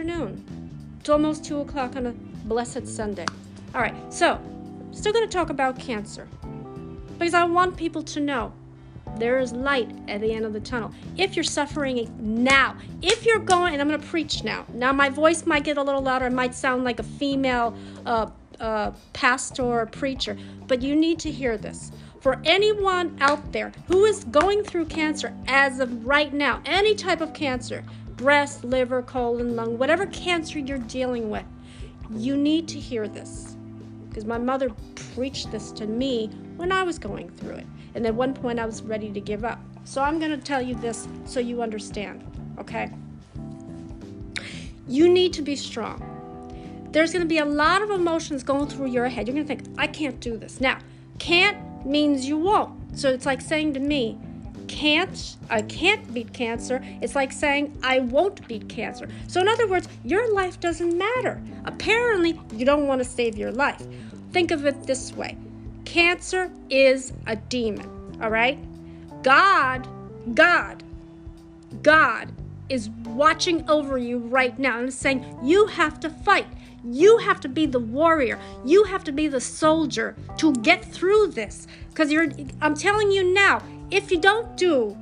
afternoon. It's almost 2 o'clock on a blessed Sunday. All right, so still going to talk about cancer because I want people to know there is light at the end of the tunnel. If you're suffering now, if you're going, and I'm going to preach now. Now, my voice might get a little louder. It might sound like a female uh, uh, pastor or preacher, but you need to hear this. For anyone out there who is going through cancer as of right now, any type of cancer, breast, liver, colon, lung, whatever cancer you're dealing with, you need to hear this. Because my mother preached this to me when I was going through it. And at one point, I was ready to give up. So I'm going to tell you this so you understand, okay? You need to be strong. There's going to be a lot of emotions going through your head. You're going to think, I can't do this. Now, can't means you won't. So it's like saying to me, can't I can't beat cancer. It's like saying I won't beat cancer. So in other words, your life doesn't matter. Apparently, you don't want to save your life. Think of it this way. Cancer is a demon, all right? God, God, God is watching over you right now and saying, You have to fight. You have to be the warrior. You have to be the soldier to get through this. Because you're, I'm telling you now, if you don't do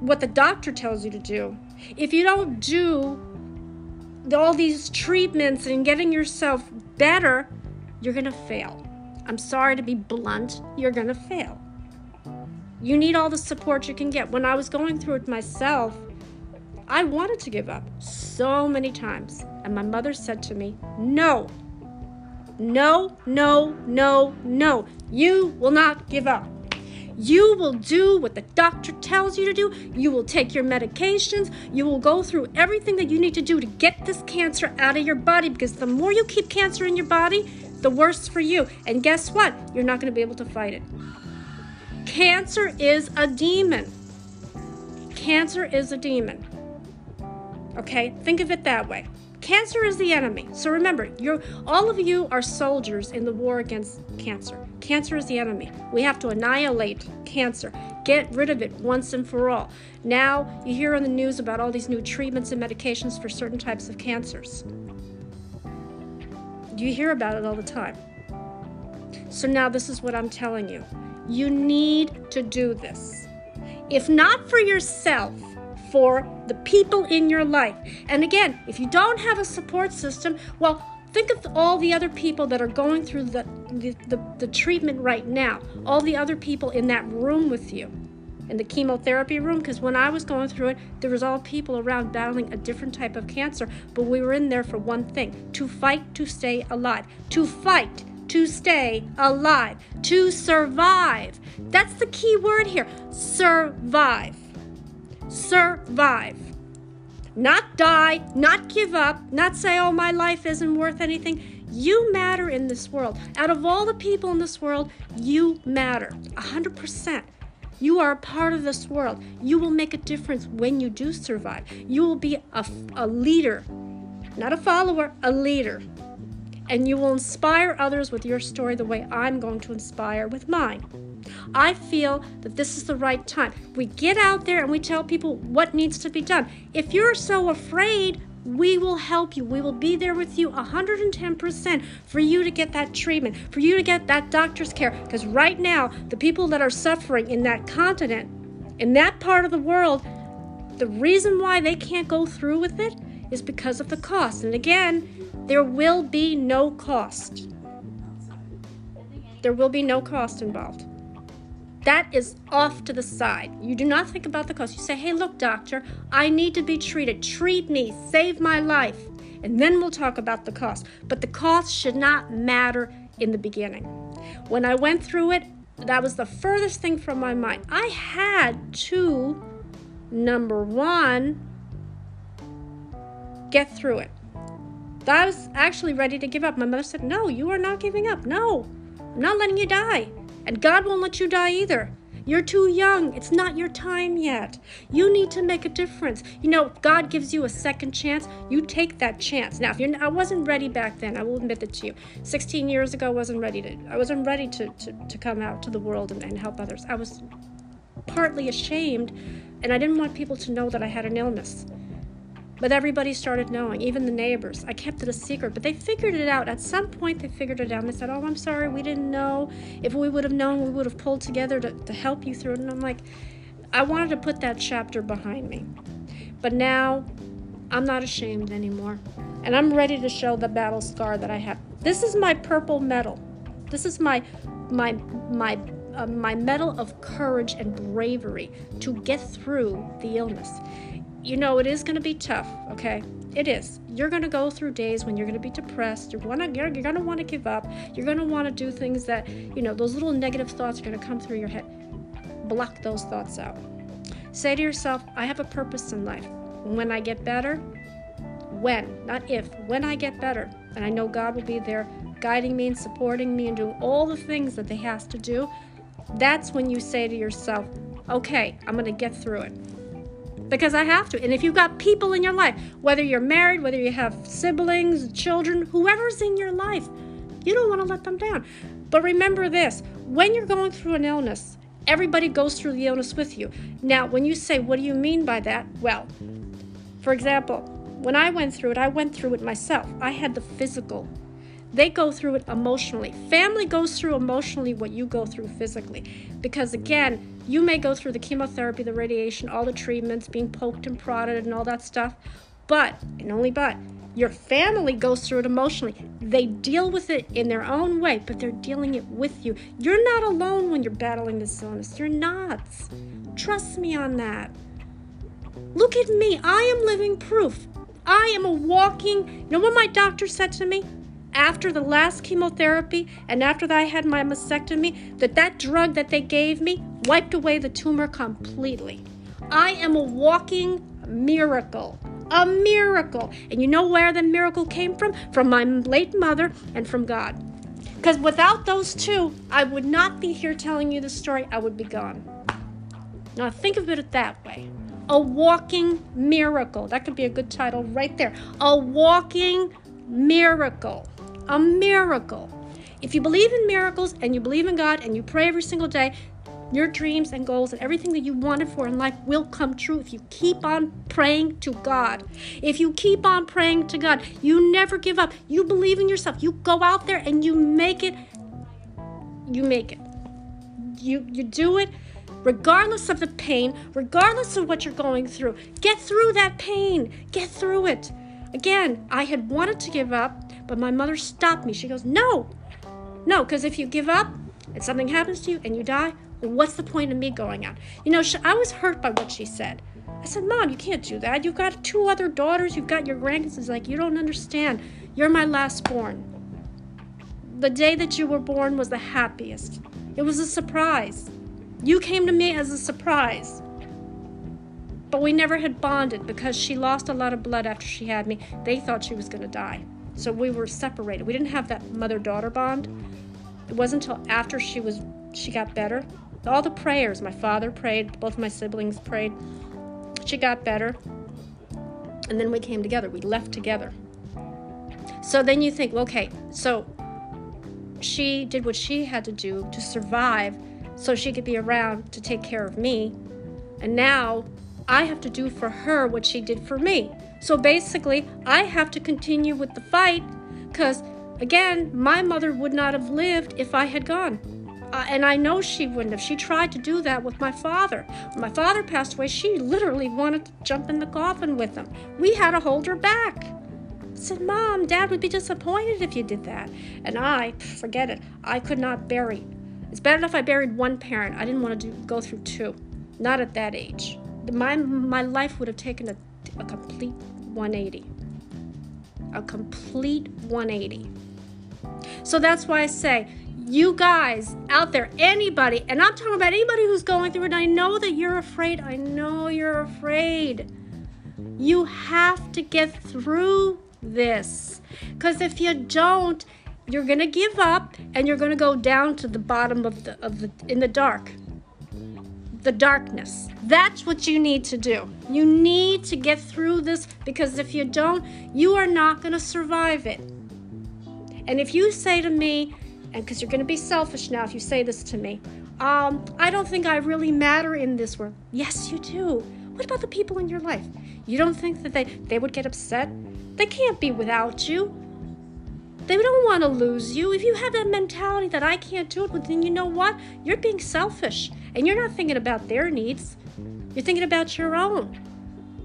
what the doctor tells you to do, if you don't do all these treatments and getting yourself better, you're going to fail. I'm sorry to be blunt, you're going to fail. You need all the support you can get. When I was going through it myself, I wanted to give up so many times. And my mother said to me, No, no, no, no, no. You will not give up. You will do what the doctor tells you to do. You will take your medications. You will go through everything that you need to do to get this cancer out of your body because the more you keep cancer in your body, the worse for you. And guess what? You're not going to be able to fight it. Cancer is a demon. Cancer is a demon. Okay? Think of it that way. Cancer is the enemy. So remember, you're all of you are soldiers in the war against cancer. Cancer is the enemy. We have to annihilate cancer. Get rid of it once and for all. Now, you hear on the news about all these new treatments and medications for certain types of cancers. You hear about it all the time. So now this is what I'm telling you. You need to do this. If not for yourself, for the people in your life. And again, if you don't have a support system, well, think of all the other people that are going through the, the, the, the treatment right now, all the other people in that room with you in the chemotherapy room because when I was going through it, there was all people around battling a different type of cancer, but we were in there for one thing: to fight to stay alive. To fight to stay alive, to survive. That's the key word here. Survive. Survive. Not die, not give up, not say, oh, my life isn't worth anything. You matter in this world. Out of all the people in this world, you matter 100%. You are a part of this world. You will make a difference when you do survive. You will be a, a leader, not a follower, a leader. And you will inspire others with your story the way I'm going to inspire with mine. I feel that this is the right time. We get out there and we tell people what needs to be done. If you're so afraid, we will help you. We will be there with you 110% for you to get that treatment, for you to get that doctor's care. Because right now, the people that are suffering in that continent, in that part of the world, the reason why they can't go through with it is because of the cost. And again, there will be no cost. There will be no cost involved. That is off to the side. You do not think about the cost. You say, hey, look, doctor, I need to be treated. Treat me, save my life. And then we'll talk about the cost. But the cost should not matter in the beginning. When I went through it, that was the furthest thing from my mind. I had to, number one, get through it. I was actually ready to give up. My mother said, No, you are not giving up. No, I'm not letting you die. And God won't let you die either. You're too young. It's not your time yet. You need to make a difference. You know, God gives you a second chance. You take that chance. Now, if you're, I wasn't ready back then. I will admit that to you. 16 years ago, I wasn't ready to. I wasn't ready to to, to come out to the world and, and help others. I was partly ashamed, and I didn't want people to know that I had an illness. But everybody started knowing, even the neighbors. I kept it a secret, but they figured it out. At some point, they figured it out. And they said, Oh, I'm sorry, we didn't know. If we would have known, we would have pulled together to, to help you through it. And I'm like, I wanted to put that chapter behind me. But now, I'm not ashamed anymore. And I'm ready to show the battle scar that I have. This is my purple medal. This is my my my uh, my medal of courage and bravery to get through the illness you know, it is going to be tough, okay? It is. You're going to go through days when you're going to be depressed. You're, wanna, you're, you're going to want to give up. You're going to want to do things that, you know, those little negative thoughts are going to come through your head. Block those thoughts out. Say to yourself, I have a purpose in life. When I get better, when, not if, when I get better, and I know God will be there guiding me and supporting me and doing all the things that He has to do, that's when you say to yourself, okay, I'm going to get through it because I have to. And if you've got people in your life, whether you're married, whether you have siblings, children, whoever's in your life, you don't want to let them down. But remember this when you're going through an illness, everybody goes through the illness with you. Now, when you say, What do you mean by that? Well, for example, when I went through it, I went through it myself. I had the physical they go through it emotionally. Family goes through emotionally what you go through physically. Because again, you may go through the chemotherapy, the radiation, all the treatments, being poked and prodded, and all that stuff. But, and only but, your family goes through it emotionally. They deal with it in their own way, but they're dealing it with you. You're not alone when you're battling this illness. You're not. Trust me on that. Look at me. I am living proof. I am a walking. You know what my doctor said to me? After the last chemotherapy and after that I had my mastectomy that that drug that they gave me wiped away the tumor completely. I am a walking miracle. A miracle. And you know where the miracle came from? From my late mother and from God. Because without those two, I would not be here telling you the story. I would be gone. Now think of it that way. A walking miracle. That could be a good title right there. A walking miracle a miracle. If you believe in miracles and you believe in God and you pray every single day, your dreams and goals and everything that you wanted for in life will come true if you keep on praying to God. If you keep on praying to God, you never give up. You believe in yourself. You go out there and you make it. You make it. You you do it regardless of the pain, regardless of what you're going through. Get through that pain. Get through it. Again, I had wanted to give up. But my mother stopped me. She goes, No, no, because if you give up and something happens to you and you die, well, what's the point of me going out? You know, she, I was hurt by what she said. I said, Mom, you can't do that. You've got two other daughters, you've got your grandkids. It's like, You don't understand. You're my last born. The day that you were born was the happiest. It was a surprise. You came to me as a surprise. But we never had bonded because she lost a lot of blood after she had me. They thought she was going to die. So we were separated. We didn't have that mother-daughter bond. It wasn't until after she was she got better. All the prayers, my father prayed, both my siblings prayed. She got better. And then we came together. We left together. So then you think, okay, so she did what she had to do to survive so she could be around to take care of me. And now I have to do for her what she did for me. So basically, I have to continue with the fight because, again, my mother would not have lived if I had gone. Uh, and I know she wouldn't have. She tried to do that with my father. When my father passed away, she literally wanted to jump in the coffin with him. We had to hold her back. I said, Mom, Dad would be disappointed if you did that. And I, forget it, I could not bury. It's bad enough I buried one parent. I didn't want to do, go through two. Not at that age. My, my life would have taken a a complete 180. A complete 180. So that's why I say, you guys out there, anybody, and I'm talking about anybody who's going through it, I know that you're afraid. I know you're afraid. You have to get through this. Because if you don't, you're going to give up and you're going to go down to the bottom of the, of the, in the dark the darkness. That's what you need to do. You need to get through this because if you don't, you are not going to survive it. And if you say to me, and because you're going to be selfish now if you say this to me, um, I don't think I really matter in this world. Yes, you do. What about the people in your life? You don't think that they, they would get upset? They can't be without you. They don't want to lose you. If you have that mentality that I can't do it, well, then you know what? You're being selfish and you're not thinking about their needs. You're thinking about your own.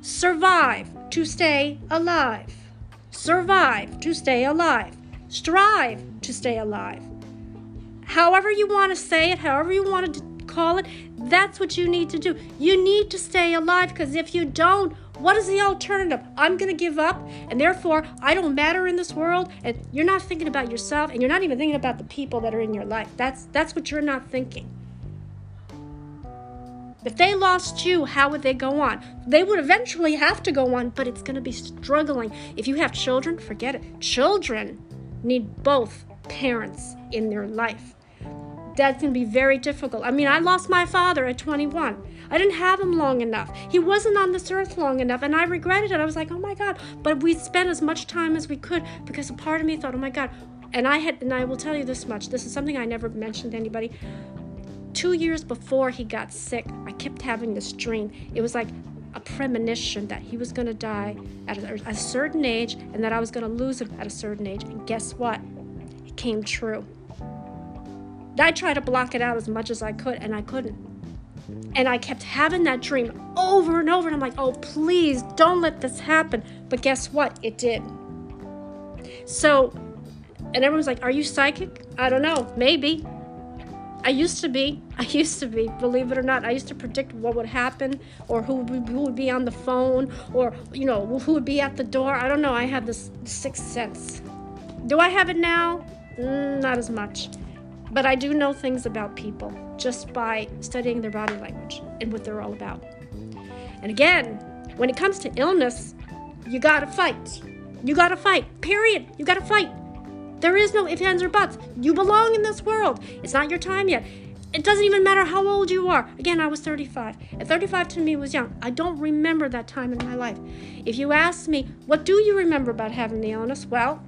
Survive to stay alive. Survive to stay alive. Strive to stay alive. However, you want to say it, however, you want to call it, that's what you need to do. You need to stay alive because if you don't, what is the alternative? I'm going to give up, and therefore I don't matter in this world. And you're not thinking about yourself, and you're not even thinking about the people that are in your life. That's that's what you're not thinking. If they lost you, how would they go on? They would eventually have to go on, but it's going to be struggling. If you have children, forget it. Children need both parents in their life. That's going to be very difficult. I mean, I lost my father at 21. I didn't have him long enough. He wasn't on this earth long enough, and I regretted it. I was like, oh my God. But we spent as much time as we could because a part of me thought, oh my God. And I had, and I will tell you this much this is something I never mentioned to anybody two years before he got sick, I kept having this dream. It was like a premonition that he was going to die at a, a, certain age and that I was going to lose him at a certain age. And guess what? It came true. I tried to block it out as much as I could, and I couldn't. And I kept having that dream over and over. And I'm like, oh, please don't let this happen. But guess what? It did. So, and everyone's like, are you psychic? I don't know. Maybe. I used to be. I used to be, believe it or not. I used to predict what would happen or who would, who would be on the phone or, you know, who would be at the door. I don't know. I had this sixth sense. Do I have it now? Mm, not as much. But I do know things about people just by studying their body language and what they're all about. And again, when it comes to illness, you gotta fight. You gotta fight. Period. You gotta fight. There is no ifs, ands, or buts. You belong in this world. It's not your time yet. It doesn't even matter how old you are. Again, I was 35. And 35 to me was young. I don't remember that time in my life. If you ask me, what do you remember about having the illness? Well,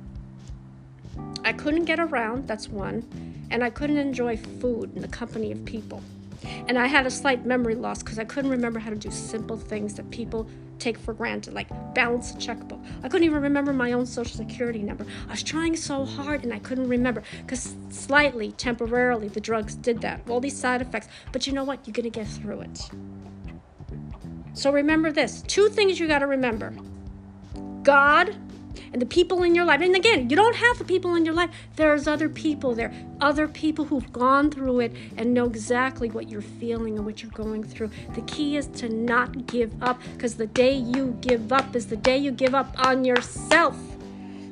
I couldn't get around, that's one. And I couldn't enjoy food in the company of people. And I had a slight memory loss because I couldn't remember how to do simple things that people take for granted, like balance a checkbook. I couldn't even remember my own social security number. I was trying so hard and I couldn't remember because slightly, temporarily, the drugs did that. All these side effects. But you know what? You're going to get through it. So remember this two things you got to remember God and the people in your life. And again, you don't have the people in your life. There's other people there, other people who've gone through it and know exactly what you're feeling and what you're going through. The key is to not give up because the day you give up is the day you give up on yourself.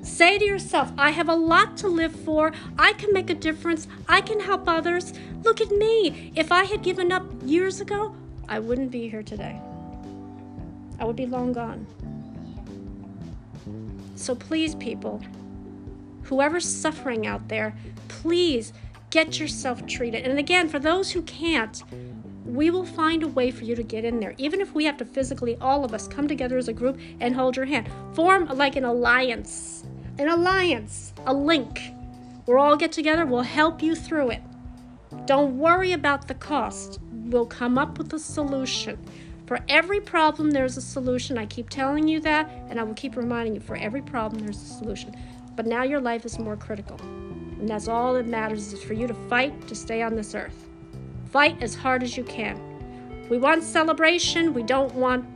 Say to yourself, I have a lot to live for. I can make a difference. I can help others. Look at me. If I had given up years ago, I wouldn't be here today. I would be long gone. So please, people, whoever's suffering out there, please get yourself treated. And again, for those who can't, we will find a way for you to get in there. Even if we have to physically, all of us, come together as a group and hold your hand. Form like an alliance. An alliance, a link. We'll all get together, we'll help you through it. Don't worry about the cost. We'll come up with a solution. For every problem, there's a solution. I keep telling you that, and I will keep reminding you for every problem, there's a solution. But now your life is more critical. And that's all that matters is for you to fight to stay on this earth. Fight as hard as you can. We want celebration. We don't want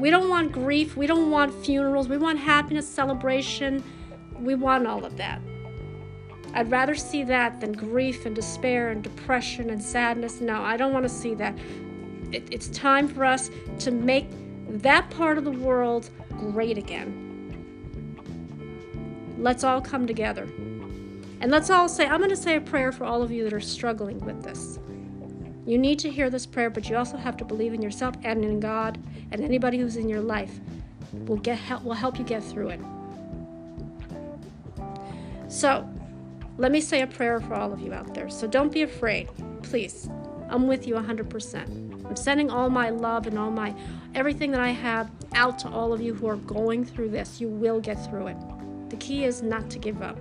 we don't want grief. We don't want funerals. We want happiness, celebration. We want all of that. I'd rather see that than grief and despair and depression and sadness. No, I don't want to see that it, it's time for us to make that part of the world great again. Let's all come together. And let's all say, I'm going to say a prayer for all of you that are struggling with this. You need to hear this prayer, but you also have to believe in yourself and in God, and anybody who's in your life will get help will help you get through it. So, let me say a prayer for all of you out there. So don't be afraid. Please. I'm with you 100%. I'm sending all my love and all my everything that I have out to all of you who are going through this. You will get through it. The key is not to give up.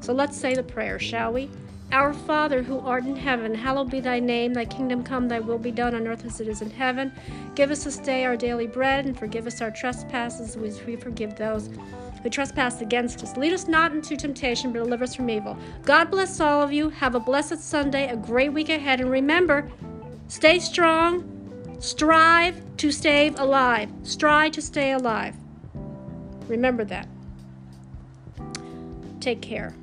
So let's say the prayer, shall we? Our Father who art in heaven, hallowed be thy name. Thy kingdom come, thy will be done on earth as it is in heaven. Give us this day our daily bread, and forgive us our trespasses, as we forgive those who trespass against us. Lead us not into temptation, but deliver us from evil. God bless all of you. Have a blessed Sunday, a great week ahead, and remember, stay strong, strive to stay alive. Strive to stay alive. Remember that. Take care.